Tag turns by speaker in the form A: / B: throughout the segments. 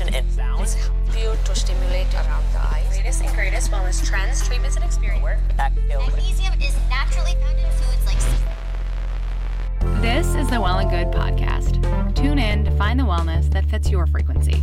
A: relaxation and sound.
B: you to stimulate around the eyes.
C: Latest and greatest wellness trends, treatments, and experience.
D: Magnesium is naturally found in foods like
E: This is the Well and Good podcast. Tune in to find the wellness that fits your frequency.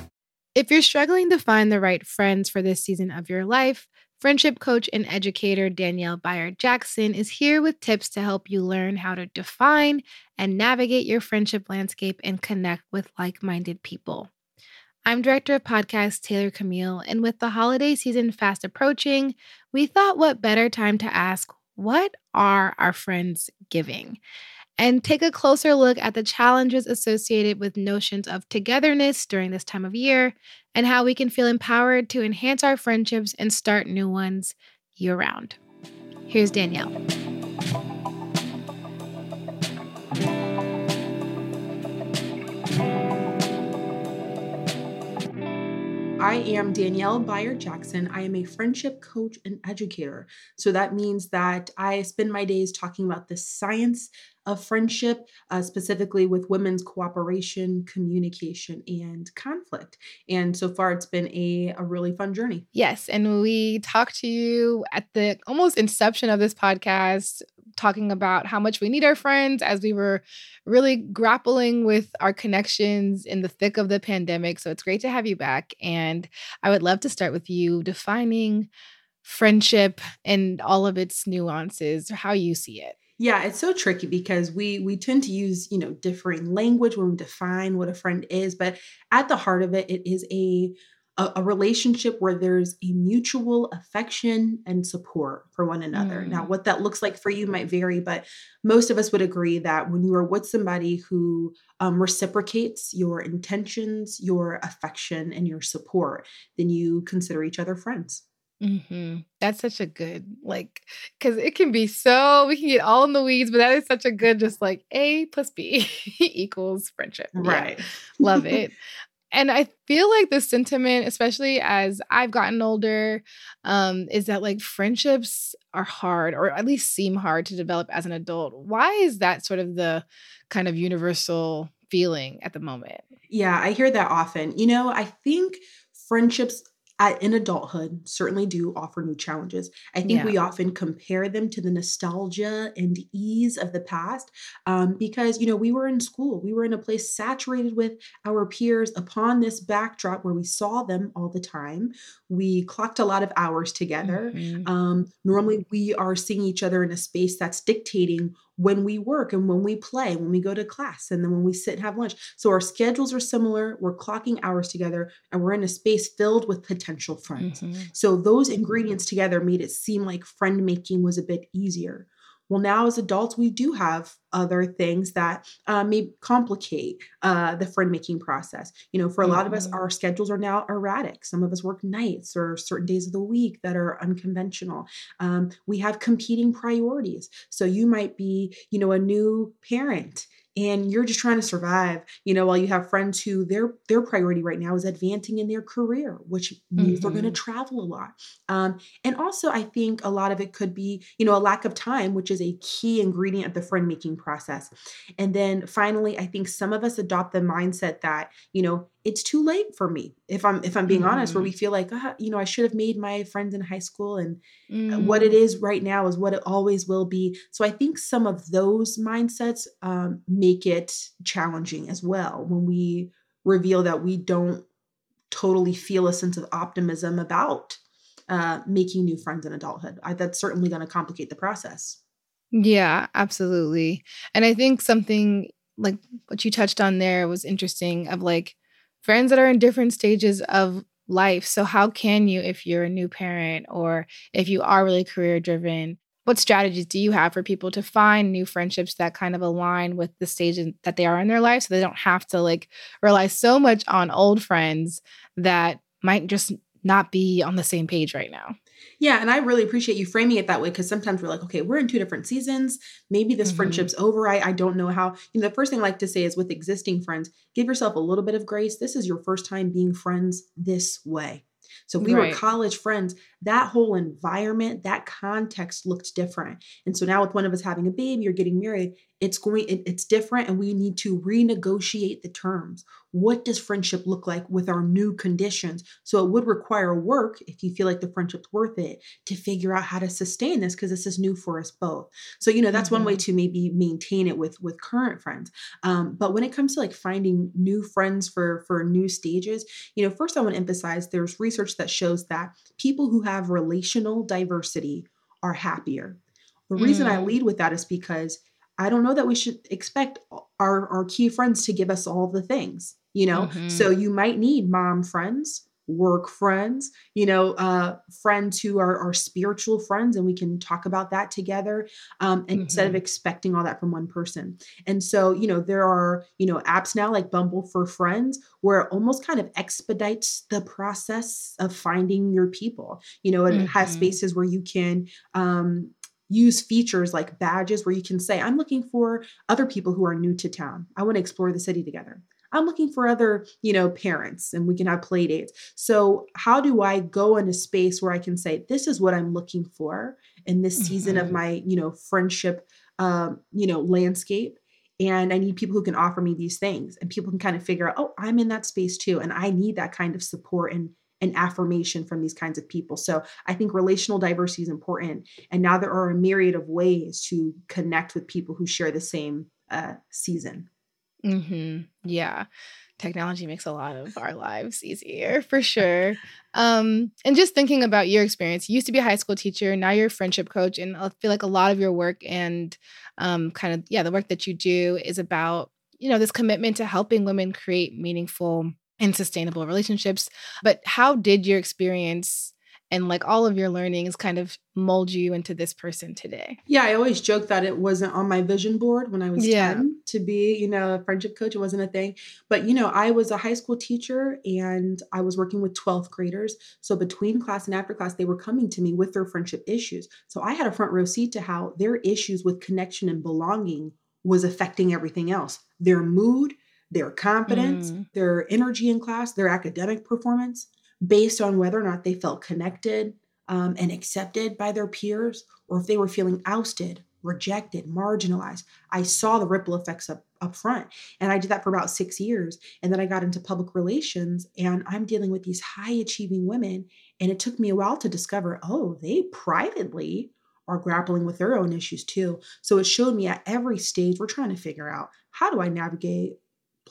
F: If you're struggling to find the right friends for this season of your life, friendship coach and educator Danielle Bayard Jackson is here with tips to help you learn how to define and navigate your friendship landscape and connect with like minded people. I'm director of podcast Taylor Camille, and with the holiday season fast approaching, we thought what better time to ask, what are our friends giving? And take a closer look at the challenges associated with notions of togetherness during this time of year and how we can feel empowered to enhance our friendships and start new ones year round. Here's Danielle.
G: I am Danielle Bayard Jackson. I am a friendship coach and educator. So that means that I spend my days talking about the science of friendship, uh, specifically with women's cooperation, communication, and conflict. And so far, it's been a, a really fun journey.
F: Yes. And we talked to you at the almost inception of this podcast, talking about how much we need our friends as we were really grappling with our connections in the thick of the pandemic. So it's great to have you back. And I would love to start with you defining friendship and all of its nuances, or how you see it.
G: Yeah, it's so tricky because we we tend to use, you know, differing language when we define what a friend is, but at the heart of it it is a a, a relationship where there's a mutual affection and support for one another. Mm. Now, what that looks like for you might vary, but most of us would agree that when you are with somebody who um, reciprocates your intentions, your affection, and your support, then you consider each other friends.
F: Mm-hmm. That's such a good, like, because it can be so, we can get all in the weeds, but that is such a good, just like A plus B equals friendship.
G: Right.
F: Yeah. Love it. and I feel like the sentiment, especially as I've gotten older, um, is that like friendships are hard or at least seem hard to develop as an adult. Why is that sort of the kind of universal feeling at the moment?
G: Yeah, I hear that often. You know, I think friendships in adulthood certainly do offer new challenges. I think yeah. we often compare them to the nostalgia and ease of the past um, because, you know, we were in school, we were in a place saturated with our peers upon this backdrop where we saw them all the time. We clocked a lot of hours together. Mm-hmm. Um, normally, we are seeing each other in a space that's dictating when we work and when we play, when we go to class, and then when we sit and have lunch. So our schedules are similar. We're clocking hours together and we're in a space filled with potential friends. Mm-hmm. So those ingredients together made it seem like friend making was a bit easier. Well, now as adults, we do have other things that uh, may complicate uh, the friend making process. You know, for a lot of us,
F: Mm-hmm.
G: our schedules are now erratic. Some of us work nights or certain days of the week that are unconventional. Um, we have competing priorities. So you might be, you know, a new parent and you're just trying to survive you know while you have friends who their their priority right now is advancing in their career which means they're going to travel a lot. Um, and also i think a lot of it could be you know a lack of time which is a key ingredient of the friend making process. And then finally i think some of us adopt the mindset that you know it's too late for me if i'm if i'm being honest where we feel like ah, you know i should have made my friends in high school and uh, what it
F: Mm.
G: right now is what it always will be. So I think some of those mindsets um, make it challenging as well when we reveal that we don't totally feel a sense of optimism about uh, making new friends in adulthood. I, that's certainly going to complicate the process.
F: Yeah, absolutely. And I think something like what you touched on there was interesting of like friends that are in different stages of life. So how can you if you're a new parent or if you are really career driven, what strategies do you have for people to find new friendships that kind of align with the stage that they are in their life so they don't have to like rely so much on old friends that might just not be on the same page right now?
G: Yeah, and I really appreciate you framing it that way because sometimes we're like, okay, we're in two different seasons. Maybe this
F: Mhm.
G: friendship's over. I, I don't know how. You know, the first thing I like to say is with existing friends, give yourself a little bit of grace. This is your first time being friends this way. So if we
F: Right.
G: were college friends, that whole environment, that context looked different. And so now with one of us having a baby or getting married, it's going it, it's different and we need to renegotiate the terms. What does friendship look like with our new conditions? So it would require work if you feel like the friendship's worth it to figure out how to sustain this because this is new for us both. So you know that's one way to maybe maintain it with with current friends. Um, but when it comes to like finding new friends for for new stages, you know, first I want to emphasize there's research that shows that people who have relational diversity are happier. The reason I
F: Mm.
G: lead with that is because I don't know that we should expect our, our key friends to give us all the things, you know? So you might need mom friends, work friends, you know, uh, friends who are, are spiritual friends, and we can talk about that together um, instead of expecting all that from one person. And so, you know, there are, you know, apps now like Bumble for Friends where it almost kind of expedites the process of finding your people. You know, it has
F: Mhm.
G: spaces where you can um, use features like badges where you can say, I'm looking for other people who are new to town. I want to explore the city together. I'm looking for other, you know, parents and we can have play dates. So, how do I go in a space where I can say, this is what I'm looking for in this season of
F: Mhm.
G: my, you know, friendship, um, you know, landscape? And I need people who can offer me these things and people can kind of figure out, oh, I'm in that space too. And I need that kind of support and and affirmation from these kinds of people. So I think relational diversity is important. And now there are a myriad of ways to connect with people who share the same uh, season.
F: hmm Yeah. Technology makes a lot of our lives easier for sure. Um, and just thinking about your experience, you used to be a high school teacher, now you're a friendship coach, and I feel like a lot of your work and um, kind of, yeah, the work that you do is about, you know, this commitment to helping women create meaningful and sustainable relationships. But how did your experience and like all of your learnings kind of mold you into this person today?
G: Yeah, I always joke that it wasn't on my vision board when I was
F: Yeah.
G: 10 to be, you know, a friendship coach. It wasn't a thing. But, you know, I was a high school teacher and I was working with 12th graders. So between class and after class, they were coming to me with their friendship issues. So I had a front row seat to how their issues with connection and belonging was affecting everything else their mood, their confidence,
F: Mm.
G: their energy in class, their academic performance, based on whether or not they felt connected um, and accepted by their peers, or if they were feeling ousted, rejected, marginalized. I saw the ripple effects up, up front. And I did that for about six years. And then I got into public relations, and I'm dealing with these high achieving women. And it took me a while to discover oh, they privately are grappling with their own issues too. So it showed me at every stage, we're trying to figure out how do I navigate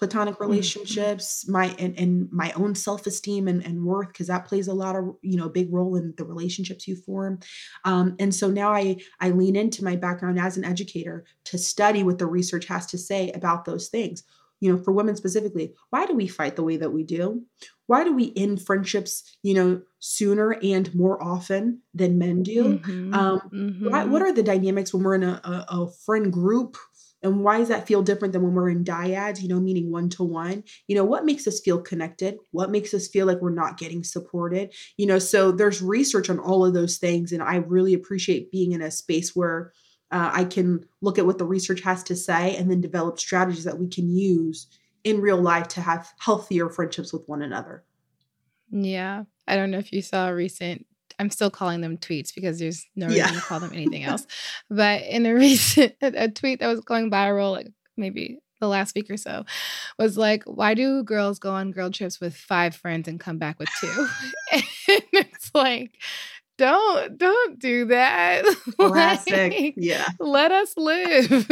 G: platonic relationships my and, and my own self-esteem and, and worth because that plays a lot of you know big role in the relationships you form um, and so now i i lean into my background as an educator to study what the research has to say about those things you know for women specifically why do we fight the way that we do why do we end friendships, you know, sooner and more often than men do?
F: Mhm,
G: Um, why,
F: mhm.
G: what are the dynamics when we're in a, a, a friend group? And why does that feel different than when we're in dyads, you know, meaning one to one? You know, what makes us feel connected? What makes us feel like we're not getting supported? You know, so there's research on all of those things. And I really appreciate being in a space where uh, I can look at what the research has to say and then develop strategies that we can use in real life to have healthier friendships with one another.
F: Yeah. I don't know if you saw a recent I'm still calling them tweets because there's no
G: Yeah.
F: reason to call them anything else. But in a recent a tweet that was going viral like maybe the last week or so was like, why do girls go on girl trips with five friends and come back with two? and it's like, don't don't do that.
G: Classic.
F: Like,
G: Yeah.
F: let us live.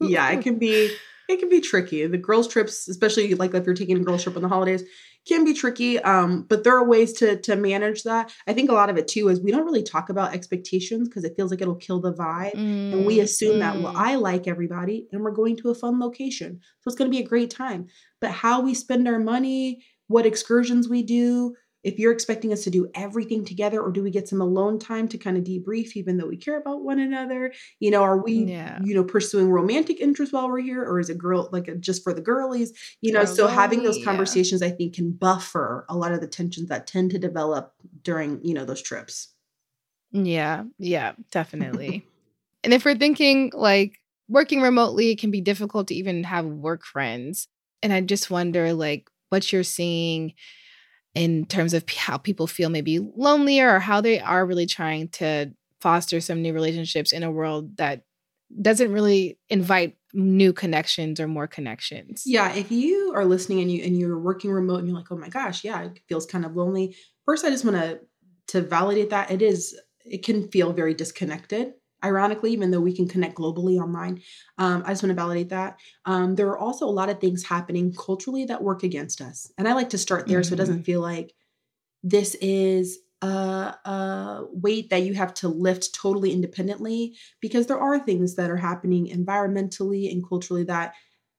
G: yeah, it can be it can be tricky. The girls trips, especially like if you're taking a girls trip on the holidays, can be tricky. Um, but there are ways to to manage that. I think a lot of it too is we don't really talk about expectations because it feels like it'll kill the vibe. And we
F: Mm,
G: assume that, well,
F: mm.
G: I like everybody and we're going to a fun location. So it's going to be a great time. But how we spend our money, what excursions we do, if you're expecting us to do everything together, or do we get some alone time to kind of debrief, even though we care about one another? You know, are we,
F: Yeah.
G: you know, pursuing romantic interest while we're here, or is it girl like a, just for the girlies? You know, so having those
F: lonely, yeah.
G: conversations, I think, can buffer a lot of the tensions that tend to develop during, you know, those trips.
F: Yeah, yeah, definitely. and if we're thinking like working remotely, it can be difficult to even have work friends. And I just wonder like what you're seeing in terms of how people feel maybe lonelier or how they are really trying to foster some new relationships in a world that doesn't really invite new connections or more connections.
G: Yeah, if you are listening and you and you're working remote and you're like, oh my gosh, yeah, it feels kind of lonely. First, I just want to to validate that it is it can feel very disconnected. Ironically, even though we can connect globally online, um, I just want to validate that. Um, there are also a lot of things happening culturally that work against us, and I like to start there so it doesn't feel like this is a, a weight that you have to lift totally independently because there are things that are happening environmentally and culturally that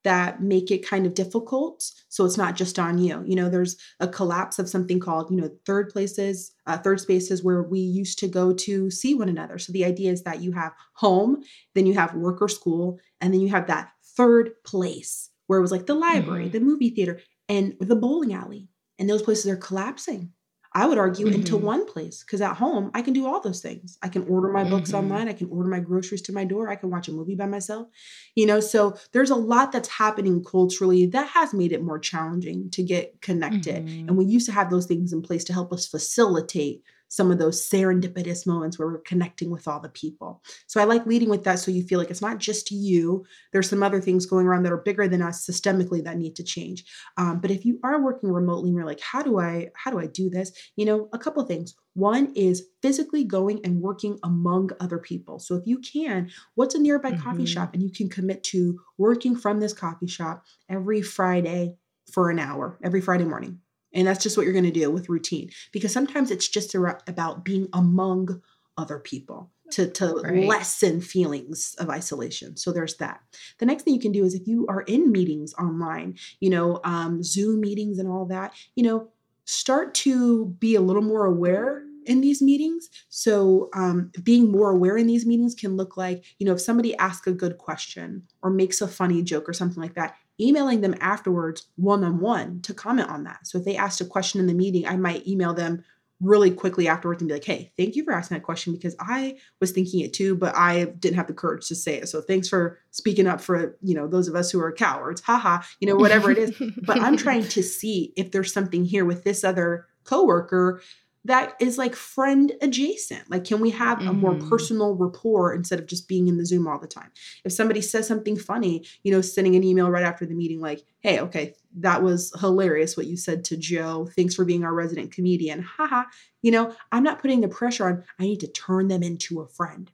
G: that make it kind of difficult. So it's not just on you. You know there's a collapse of something called you know third places uh, third spaces where we used to go to see one another. So the idea is that you have home then you have work or school and then you have that third place where it was like the library
F: Mhm.
G: the movie theater and the bowling alley. And those places are collapsing I would argue into
F: Mhm.
G: one place because at home I can do all those things. I can order my books
F: Mhm.
G: online, I can order my groceries to my door, I can watch a movie by myself. You know, so there's a lot that's happening culturally that has made it more challenging to get connected.
F: Mhm.
G: And we used to have those things in place to help us facilitate some of those serendipitous moments where we're connecting with all the people. So I like leading with that so you feel like it's not just you. There's some other things going around that are bigger than us systemically that need to change. Um, but if you are working remotely and you're like, how do I how do I do this? You know, a couple things. One is physically going and working among other people. So if you can, what's a nearby coffee
F: Mhm.
G: shop and you can commit to working from this coffee shop every Friday for an hour, every Friday morning. And that's just what you're going to do with routine because sometimes it's just about being among other people to, to
F: Right.
G: lessen feelings of isolation. So there's that. The next thing you can do is if you are in meetings online, you know, um, Zoom meetings and all that, you know, start to be a little more aware in these meetings. So um, being more aware in these meetings can look like, you know, if somebody asks a good question or makes a funny joke or something like that, emailing them afterwards one on one to comment on that. So if they asked a question in the meeting, I might email them really quickly afterwards and be like, hey, thank you for asking that question because I was thinking it too, but I didn't have the courage to say it. So thanks for speaking up for, you know, those of us who are cowards. Haha, you know, whatever it is. but I'm trying to see if there's something here with this other coworker that is like friend adjacent. Like, can we have a more
F: Mhm.
G: personal rapport instead of just being in the Zoom all the time? If somebody says something funny, you know, sending an email right after the meeting, like, hey, okay, that was hilarious what you said to Joe. Thanks for being our resident comedian. Haha. You know, I'm not putting the pressure on, I need to turn them into a friend.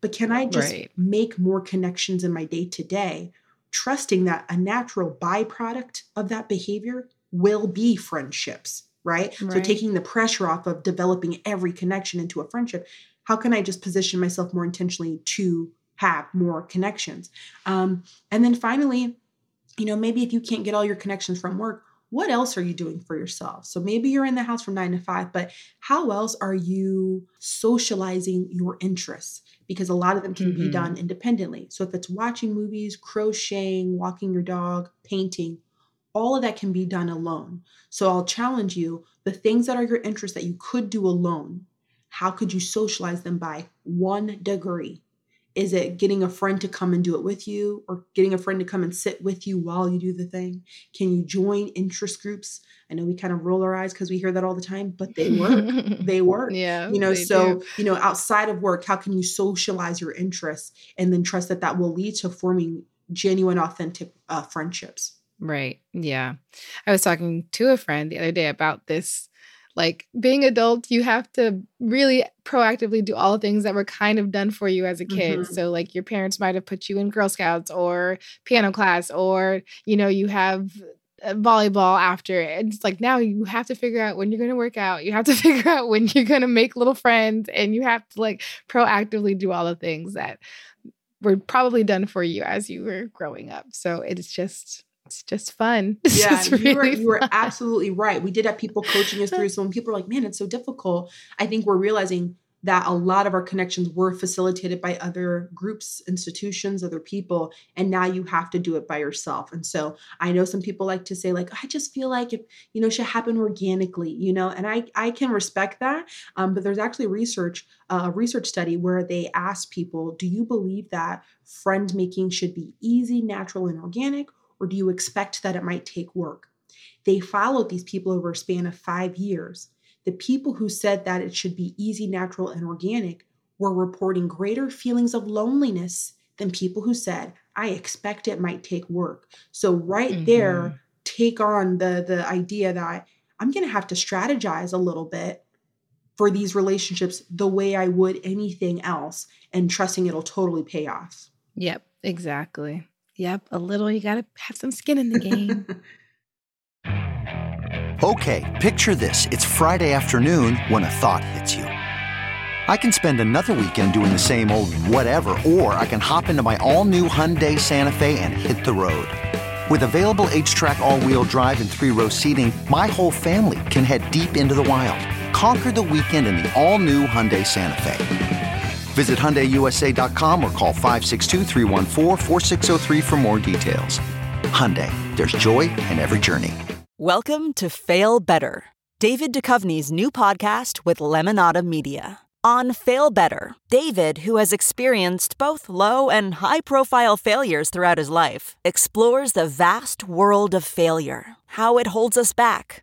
G: But can I just
F: Right.
G: make more connections in my day to day, trusting that a natural byproduct of that behavior will be friendships, right? So taking the pressure off of developing every connection into a friendship, how can I just position myself more intentionally to have more connections? Um, and then finally, you know, maybe if you can't get all your connections from work, what else are you doing for yourself? So maybe you're in the house from nine to five, but how else are you socializing your interests? Because a lot of them can mm-hmm. be done independently. So if it's watching movies, crocheting, walking your dog, painting, all of that can be done alone. So I'll challenge you the things that are your interests that you could do alone, how could you socialize them by one degree? Is it getting a friend to come and do it with you or getting a friend to come and sit with you while you do the thing? Can you join interest groups? I know we kind of roll our eyes because we hear that all the time, but they work. they work.
F: Yeah.
G: You know, so, do. you know, outside of work, how can you socialize your interests and then trust that that will lead to forming genuine, authentic uh, friendships?
F: Right. Yeah. I was talking to a friend the other day about this like being adult, you have to really proactively do all the things that were kind of done for you as a kid. Mm-hmm. So like your parents might have put you in Girl Scouts or piano class or you know, you have volleyball after. It's like now you have to figure out when you're going to work out. You have to figure out when you're going to make little friends and you have to like proactively do all the things that were probably done for you as you were growing up. So it's just it's just fun. It's
G: yeah,
F: just really
G: you, were, you were absolutely right. We did have people coaching us through. So when people are like, man, it's so difficult, I think we're realizing that a lot of our connections were facilitated by other groups, institutions, other people, and now you have to do it by yourself. And so I know some people like to say, like, I just feel like it, you know, should happen organically, you know, and I I can respect that. Um, but there's actually research, uh, a research study where they asked people, do you believe that friend making should be easy, natural, and organic? Or do you expect that it might take work? They followed these people over a span of five years. The people who said that it should be easy, natural, and organic were reporting greater feelings of loneliness than people who said, I expect it might take work. So, right mm-hmm. there, take on the, the idea that I'm going to have to strategize a little bit for these relationships the way I would anything else and trusting it'll totally pay off.
F: Yep, exactly. Yep, a little. You got to have some skin in the game.
H: okay, picture this. It's Friday afternoon when a thought hits you. I can spend another weekend doing the same old whatever, or I can hop into my all new Hyundai Santa Fe and hit the road. With available HTRAC, all wheel drive, and three row seating, my whole family can head deep into the wild. Conquer the weekend in the all new Hyundai Santa Fe. Visit HyundaiUSA.com or call 562 for more details. Hyundai, there's joy in every journey.
I: Welcome to Fail Better, David Duchovny's new podcast with Lemonada Media. On Fail Better, David, who has experienced both low and high profile failures throughout his life, explores the vast world of failure, how it holds us back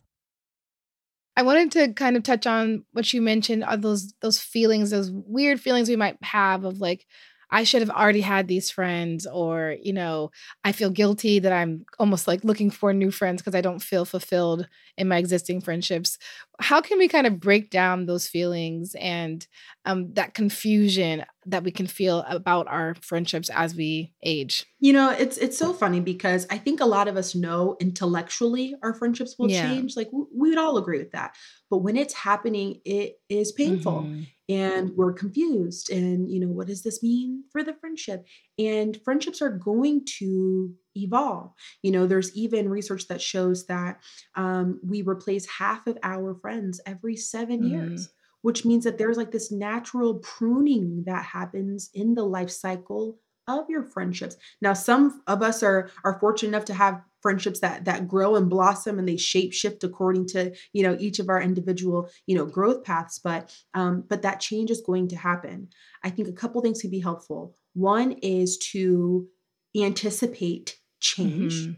F: I wanted to kind of touch on what you mentioned are those those feelings, those weird feelings we might have of like, I should have already had these friends, or, you know, I feel guilty that I'm almost like looking for new friends because I don't feel fulfilled in my existing friendships. How can we kind of break down those feelings and um, that confusion that we can feel about our friendships as we age?
G: You know, it's it's so funny because I think a lot of us know intellectually our friendships will yeah. change. Like we would all agree with that. But when it's happening, it is painful. Mm-hmm and we're confused and you know what does this mean for the friendship and friendships are going to evolve you know there's even research that shows that um, we replace half of our friends every 7 mm-hmm. years which means that there's like this natural pruning that happens in the life cycle of your friendships. Now, some of us are are fortunate enough to have friendships that that grow and blossom and they shape shift according to you know each of our individual you know growth paths but um but that change is going to happen i think a couple things could be helpful one is to anticipate change mm-hmm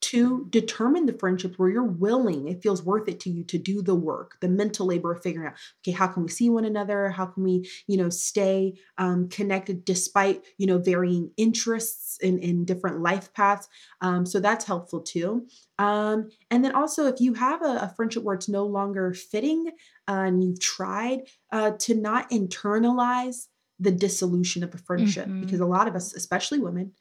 G: to determine the friendship where you're willing, it feels worth it to you to do the work, the mental labor of figuring out, okay, how can we see one another? How can we, you know, stay um, connected despite, you know, varying interests? in, in different life paths. Um, so that's helpful too. Um, and then also, if you have a, a friendship where it's no longer fitting uh, and you've tried uh, to not internalize the dissolution of a friendship,
F: Mhm.
G: because a lot of us, especially women,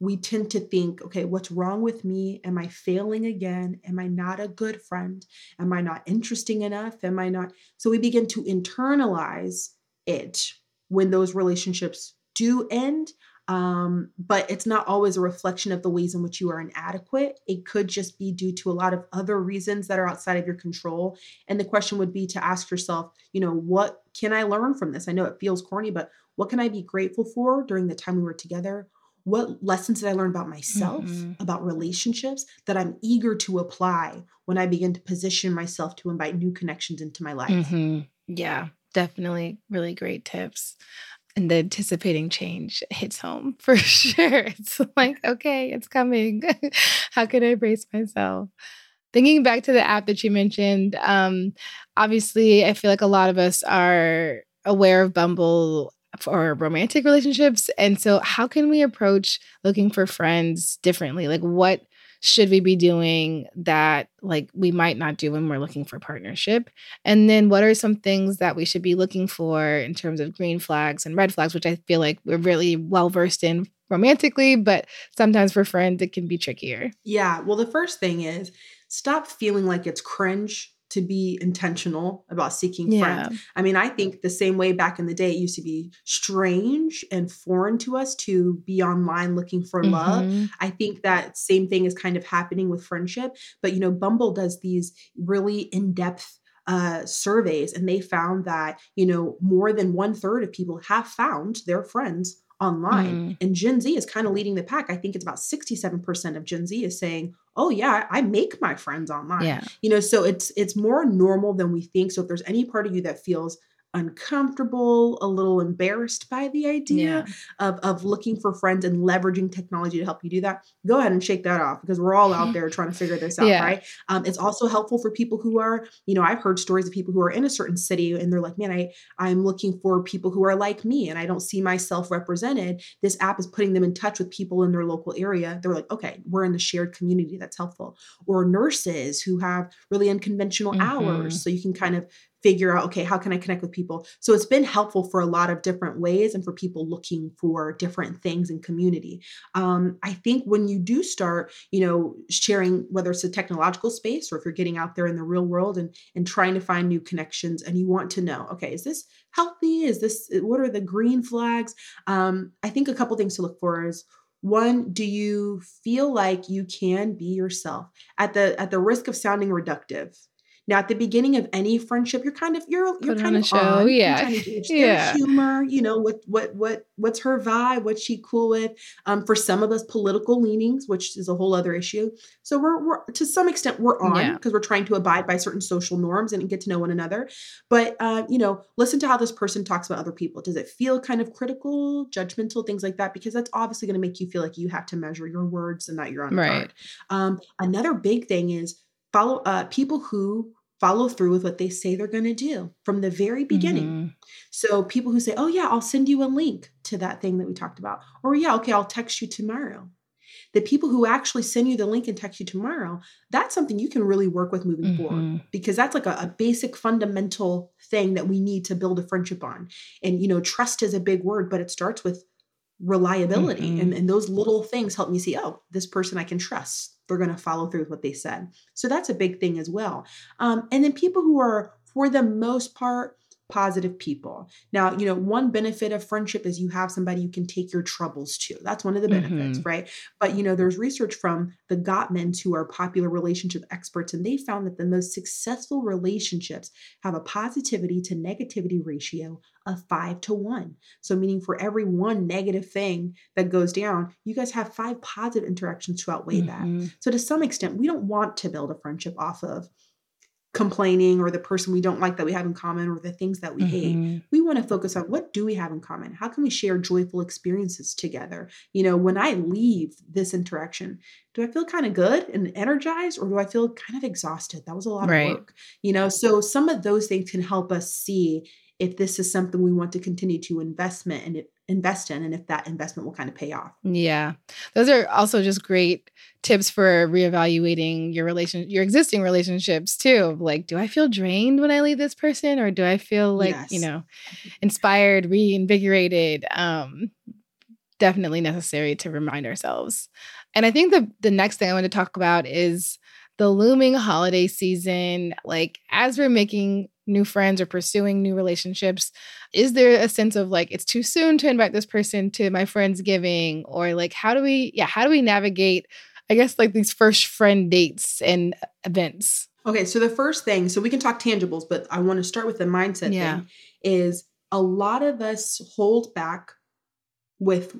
G: we tend to think, okay, what's wrong with me? Am I failing again? Am I not a good friend? Am I not interesting enough? Am I not? So we begin to internalize it when those relationships do end. Um, but it's not always a reflection of the ways in which you are inadequate. It could just be due to a lot of other reasons that are outside of your control. And the question would be to ask yourself, you know, what can I learn from this? I know it feels corny, but what can I be grateful for during the time we were together? What lessons did I learn about myself,
F: Mhm.
G: about relationships that I'm eager to apply when I begin to position myself to invite new connections into my life?
F: Mhm. Yeah, definitely really great tips. And the anticipating change hits home for sure. It's like, okay, it's coming. How can I brace myself? Thinking back to the app that you mentioned, um, obviously, I feel like a lot of us are aware of Bumble for romantic relationships. And so, how can we approach looking for friends differently? Like, what should we be doing that like we might not do when we're looking for partnership and then what are some things that we should be looking for in terms of green flags and red flags which i feel like we're really well versed in romantically but sometimes for friends it can be trickier
G: Yeah. Well, the first thing is stop feeling like it's cringe to be intentional about seeking
F: Yeah.
G: friends. I mean, I think the same way back in the day, it used to be strange and foreign to us to be online looking for love.
F: Mhm.
G: I think that same thing is kind of happening with friendship. But, you know, Bumble does these really in depth uh, surveys, and they found that, you know, more than one third of people have found their friends online.
F: Mm.
G: And Gen Z is kind of leading the pack. I think it's about 67% of Gen Z is saying, "Oh yeah, I make my friends online."
F: yeah
G: You know, so it's it's more normal than we think. So if there's any part of you that feels uncomfortable, a little embarrassed by the idea
F: yeah
G: of of looking for friends and leveraging technology to help you do that, go ahead and shake that off because we're all out there trying to figure this out,
F: Yeah.
G: right? Um, it's also helpful for people who are, you know, I've heard stories of people who are in a certain city and they're like, man, I I'm looking for people who are like me and I don't see myself represented. This app is putting them in touch with people in their local area. They're like, okay, we're in the shared community. That's helpful. Or nurses who have really unconventional
F: Mhm.
G: hours, so you can kind of figure out okay how can i connect with people? So it's been helpful for a lot of different ways and for people looking for different things in community. Um, i think when you do start you know sharing whether it's a technological space or if you're getting out there in the real world and and trying to find new connections and you want to know okay is this healthy? Is this what are the green flags? Um, i think a couple things to look for is one do you feel like you can be yourself? At the at the risk of sounding reductive now, at the beginning of any friendship, you're kind of you're you're
F: Put
G: kind
F: on
G: of
F: a show,
G: on, you're
F: yeah.
G: trying to gauge their
F: Yeah.
G: humor. You know what what what what's her vibe? What's she cool with? Um, for some of us, political leanings, which is a whole other issue. So we're we're to some extent we're on
F: Yeah.
G: because we're trying to abide by certain social norms and get to know one another. But uh, you know, listen to how this person talks about other people. Does it feel kind of critical, judgmental, things like that? Because that's obviously going to make you feel like you have to measure your words and that you're on
F: Right.
G: guard. Um, another big thing is follow uh, people who follow through with what they say they're going to do from the very beginning.
F: Mhm.
G: So people who say, "Oh yeah, I'll send you a link to that thing that we talked about," or "Yeah, okay, I'll text you tomorrow." The people who actually send you the link and text you tomorrow, that's something you can really work with moving forward
F: Mhm.
G: because that's like a, a basic fundamental thing that we need to build a friendship on. And you know, trust is a big word, but it starts with reliability.
F: Mhm.
G: And, and those little things help me see, oh, this person I can trust. They're going to follow through with what they said. So that's a big thing as well. Um, and then people who are, for the most part, positive people. Now, you know, one benefit of friendship is you have somebody you can take your troubles to. That's one of the benefits, right? But, you know, there's research from the Gottmans, who are popular relationship experts, and they found that the most successful relationships have a positivity to negativity ratio of five to one. So, meaning for every one negative thing that goes down, you guys have five positive interactions to outweigh that.
F: Mhm.
G: So, to some extent, we don't want to build a friendship off of complaining or the person we don't like that we have in common or the things that we hate.
F: Mhm.
G: We want to focus on what do we have in common? How can we share joyful experiences together? You know, when I leave this interaction, do I feel kind of good and energized or do I feel kind of exhausted? That was a lot
F: Right.
G: of work. You know, so some of those things can help us see if this is something we want to continue to investment and it, invest in and if that investment will kind of pay off.
F: Yeah. Those are also just great tips for reevaluating your relation your existing relationships too. Like, do I feel drained when I leave this person or do I feel like, yes. you know, inspired, reinvigorated? Um definitely necessary to remind ourselves. And I think the the next thing I want to talk about is the looming holiday season. Like as we're making new friends or pursuing new relationships, is there a sense of like it's too soon to invite this person to my friendsgiving or like how do we yeah, how do we navigate I guess like these first friend dates and events?
G: Okay, so the first thing, so we can talk tangibles, but I want to start with the mindset yeah. thing is a lot of us hold back with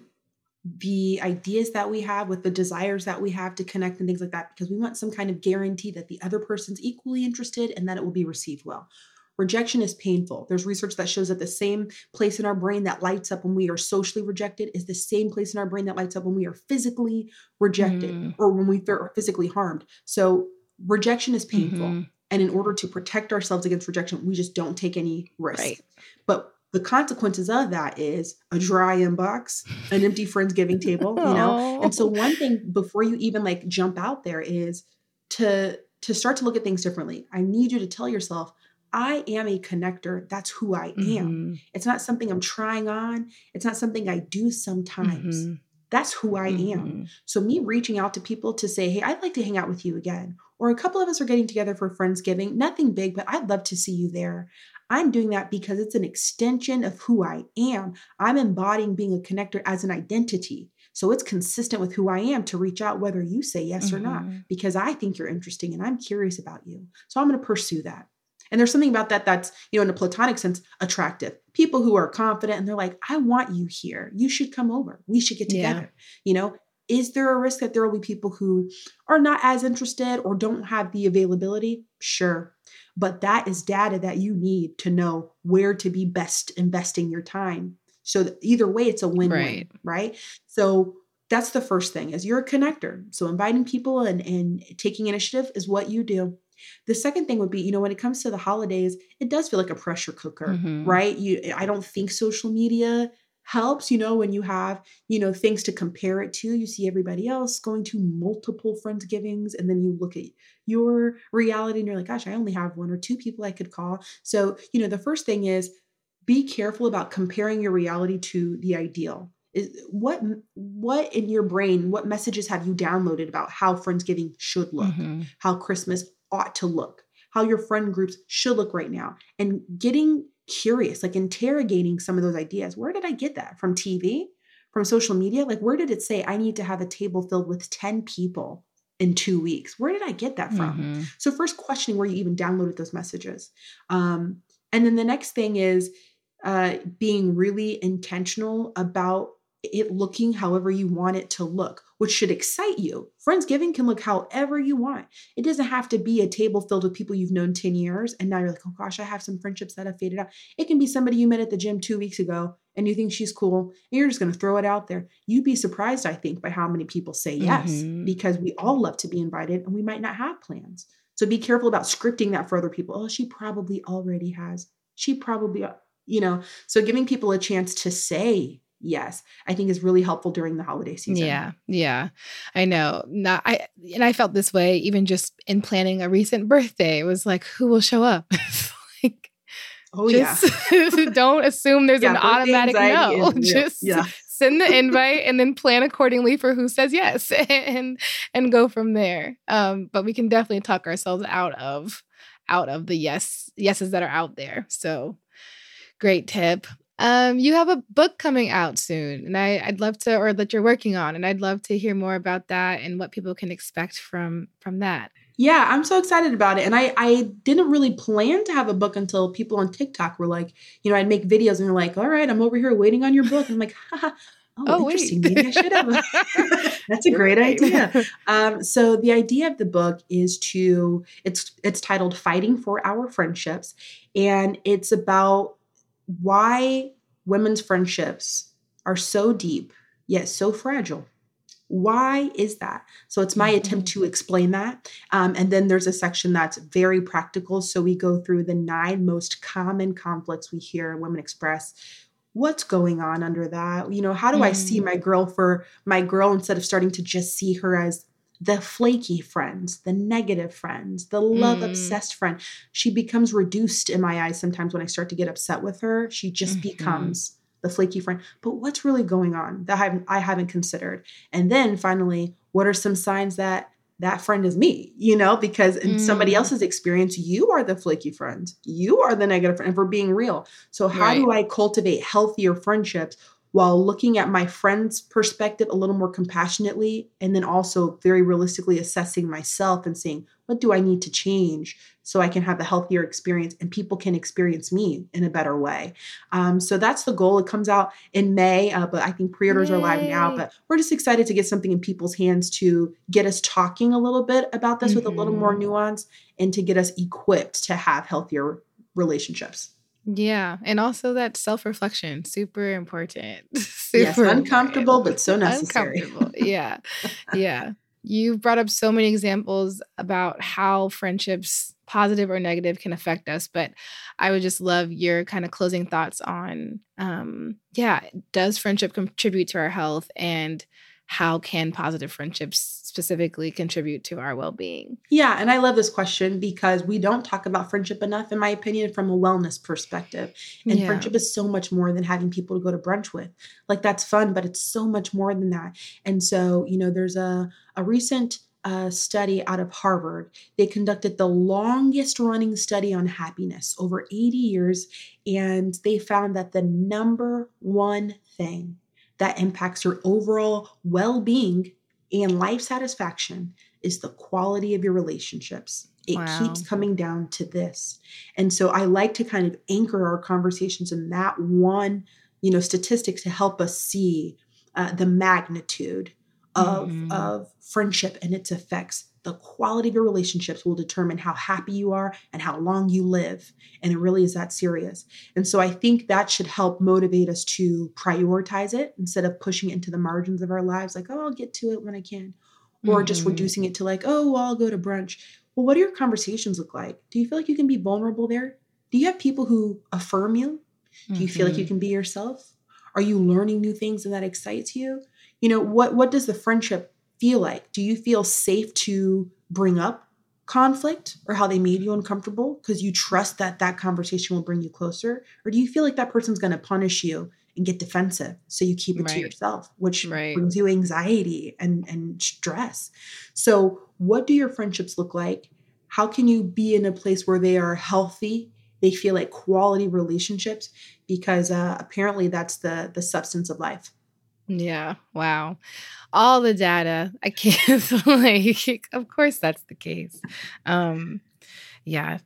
G: the ideas that we have, with the desires that we have to connect and things like that, because we want some kind of guarantee that the other person's equally interested and that it will be received well. Rejection is painful. There's research that shows that the same place in our brain that lights up when we are socially rejected is the same place in our brain that lights up when we are physically rejected mm. or when we are physically harmed. So rejection is painful. Mm-hmm. And in order to protect ourselves against rejection, we just don't take any risk. Right. But the consequences of that is a dry inbox, an empty friendsgiving table, you know? And so one thing before you even like jump out there is to to start to look at things differently. I need you to tell yourself, I am a connector. That's who I am. Mm-hmm. It's not something I'm trying on. It's not something I do sometimes. Mm-hmm. That's who I mm-hmm. am. So, me reaching out to people to say, hey, I'd like to hang out with you again. Or a couple of us are getting together for Friendsgiving. Nothing big, but I'd love to see you there. I'm doing that because it's an extension of who I am. I'm embodying being a connector as an identity. So it's consistent with who I am to reach out whether you say yes mm-hmm. or not, mm-hmm. because I think you're interesting and I'm curious about you. So I'm going to pursue that. And there's something about that that's, you know, in a platonic sense, attractive. People who are confident and they're like, I want you here. You should come over. We should get together. Yeah. You know, is there a risk that there will be people who are not as interested or don't have the availability? Sure. But that is data that you need to know where to be best investing your time. So either way, it's a win-win, right? right? So that's the first thing is you're a connector. So inviting people and, and taking initiative is what you do. The second thing would be, you know, when it comes to the holidays, it does feel like a pressure cooker, mm-hmm. right? You I don't think social media helps you know when you have you know things to compare it to. You see everybody else going to multiple friendsgivings and then you look at your reality and you're like gosh i only have one or two people i could call. So you know the first thing is be careful about comparing your reality to the ideal. Is what what in your brain what messages have you downloaded about how friendsgiving should look mm-hmm. how christmas ought to look how your friend groups should look right now? And getting curious, like interrogating some of those ideas. Where did I get that? From TV? From social media? Like, where did it say I need to have a table filled with 10 people in two weeks? Where did I get that from? Mm-hmm. So, first questioning where you even downloaded those messages. Um, and then the next thing is uh, being really intentional about it looking however you want it to look, which should excite you. Friendsgiving can look however you want. It doesn't have to be a table filled with people you've known 10 years and now you're like, oh gosh, I have some friendships that have faded out. It can be somebody you met at the gym two weeks ago and you think she's cool and you're just going to throw it out there. You'd be surprised, I think, by how many people say yes mm-hmm. because we all love to be invited and we might not have plans. So be careful about scripting that for other people. Oh, she probably already has. She probably, you know, so giving people a chance to say yes i think is really helpful during the holiday season.
F: Yeah yeah i know. Not i and i felt this way even just in planning a recent birthday. It was like who will show up? Like oh just, yeah don't assume there's yeah, an automatic no. just yeah. send the invite and then plan accordingly for who says yes and and go from there. Um but we can definitely talk ourselves out of out of the yes yeses that are out there. So great tip um, you have a book coming out soon, and I, I'd love to, or that you're working on, and I'd love to hear more about that and what people can expect from from that.
G: Yeah, I'm so excited about it. And I, I didn't really plan to have a book until people on TikTok were like, you know, I'd make videos and they're like, all right, I'm over here waiting on your book. And I'm like, haha. Oh, oh interesting. Wait. Maybe I should have. That's a great idea. Um, so the idea of the book is to it's it's titled "Fighting for Our Friendships," and it's about why women's friendships are so deep yet so fragile. Why is that? So it's my mm-hmm. attempt to explain that. Um, and then there's a section that's very practical. So we go through the nine most common conflicts we hear women express what's going on under that? You know, how do mm. I see mm. my girl for my girl instead of starting to just see her as the flaky friends, the negative friends, the love mm. obsessed friend. She becomes reduced in my eyes sometimes when I start to get upset with her. She just mm-hmm. becomes the flaky friend. But what's really going on that I haven't, I haven't considered? And then finally, what are some signs that that friend is me, you know, because in mm. somebody else's experience, you are the flaky friend. You are the negative friend, and we're being real. So, how right. do I cultivate healthier friendships while looking at my friend's perspective a little more compassionately and then also very realistically assessing myself and saying what do i need to change so i can have a healthier experience and people can experience me in a better way um, so that's the goal it comes out in may uh, but i think pre-orders Yay. are live now but we're just excited to get something in people's hands to get us talking a little bit about this mm-hmm. with a little more mm-hmm. nuance and to get us equipped to have healthier relationships
F: yeah, and also that self-reflection, super important.
G: super yes, uncomfortable important. but so necessary. Uncomfortable.
F: Yeah. yeah. You've brought up so many examples about how friendships, positive or negative, can affect us, but I would just love your kind of closing thoughts on um yeah, does friendship contribute to our health and how can positive friendships specifically contribute to our well-being
G: yeah and i love this question because we don't talk about friendship enough in my opinion from a wellness perspective and yeah. friendship is so much more than having people to go to brunch with like that's fun but it's so much more than that and so you know there's a, a recent uh, study out of Harvard. They conducted the longest running study on happiness over 80 years, and they found that the number one thing that impacts your overall well being and life satisfaction is the quality of your relationships. It wow. keeps coming down to this. And so I like to kind of anchor our conversations in that one, you know, statistics to help us see uh, the magnitude of, mm-hmm. of friendship and its effects the quality of your relationships will determine how happy you are and how long you live. And it really is that serious. And so I think that should help motivate us to prioritize it instead of pushing it into the margins of our lives, like, oh, I'll get to it when I can, or mm-hmm. just reducing it to like, oh, well, I'll go to brunch. Well, what do your conversations look like? Do you feel like you can be vulnerable there? Do you have people who affirm you? Do you mm-hmm. feel like you mm-hmm. can be yourself? Are you learning new things and that excites you? You know, what what does the friendship feel like? Do you feel safe to bring up conflict or how they made you uncomfortable because you trust that that conversation will bring you closer? Or do you feel like that person's going to punish you and get defensive so you keep it right. to yourself, which right. brings you anxiety and, and stress? So, what do your friendships look like? How can you be in a place where they are healthy? They feel like quality relationships because uh, apparently that's the the substance of life.
F: Yeah. Wow. All the data. I can't like of course that's the case. Um yeah.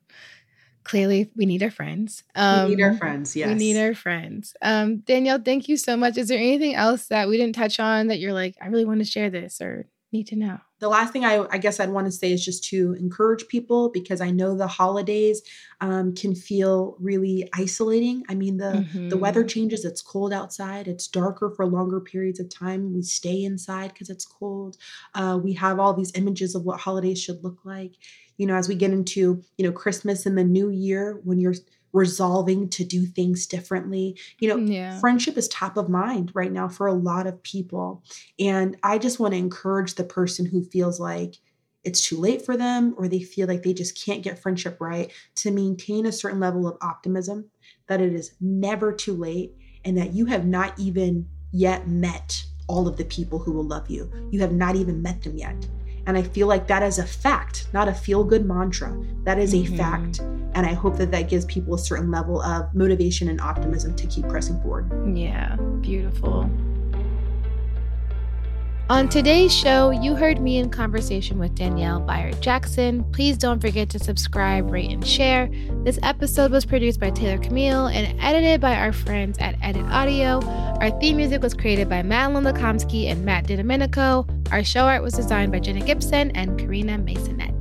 F: Clearly we need our friends.
G: Um we need our um, friends, yes.
F: We need our friends. Um Danielle, thank you so much. Is there anything else that we didn't touch on that you're like, I really want to share this or need to know?
G: the last thing I, I, guess I'd want to say is just to encourage people because I know the holidays um, can feel really isolating. I mean, the mm-hmm. the weather changes. It's cold outside. It's darker for longer periods of time. We stay inside because it's cold. Uh, we have all these images of what holidays should look like. You know, as we get into you know Christmas and the New Year, when you're resolving to do things differently. You know, mm, yeah. friendship is top of mind right now for a lot of people. And I just want to encourage the person who feels like it's too late for them or they feel like they just can't get friendship right to maintain a certain level of optimism that it is never too late and that you have not even yet met all of the people who will love you. You have not even met them yet. And I feel like that is a fact, not a feel good mantra. That is mm-hmm. a fact. And I hope that that gives people a certain level of motivation and optimism to keep pressing forward.
F: Yeah, beautiful. On today's show, you heard me in conversation with Danielle Bayard Jackson. Please don't forget to subscribe, rate, and share. This episode was produced by Taylor Camille and edited by our friends at Edit Audio. Our theme music was created by Madeline Lakomsky and Matt DiDomenico. Our show art was designed by Jenna Gibson and Karina Masonette.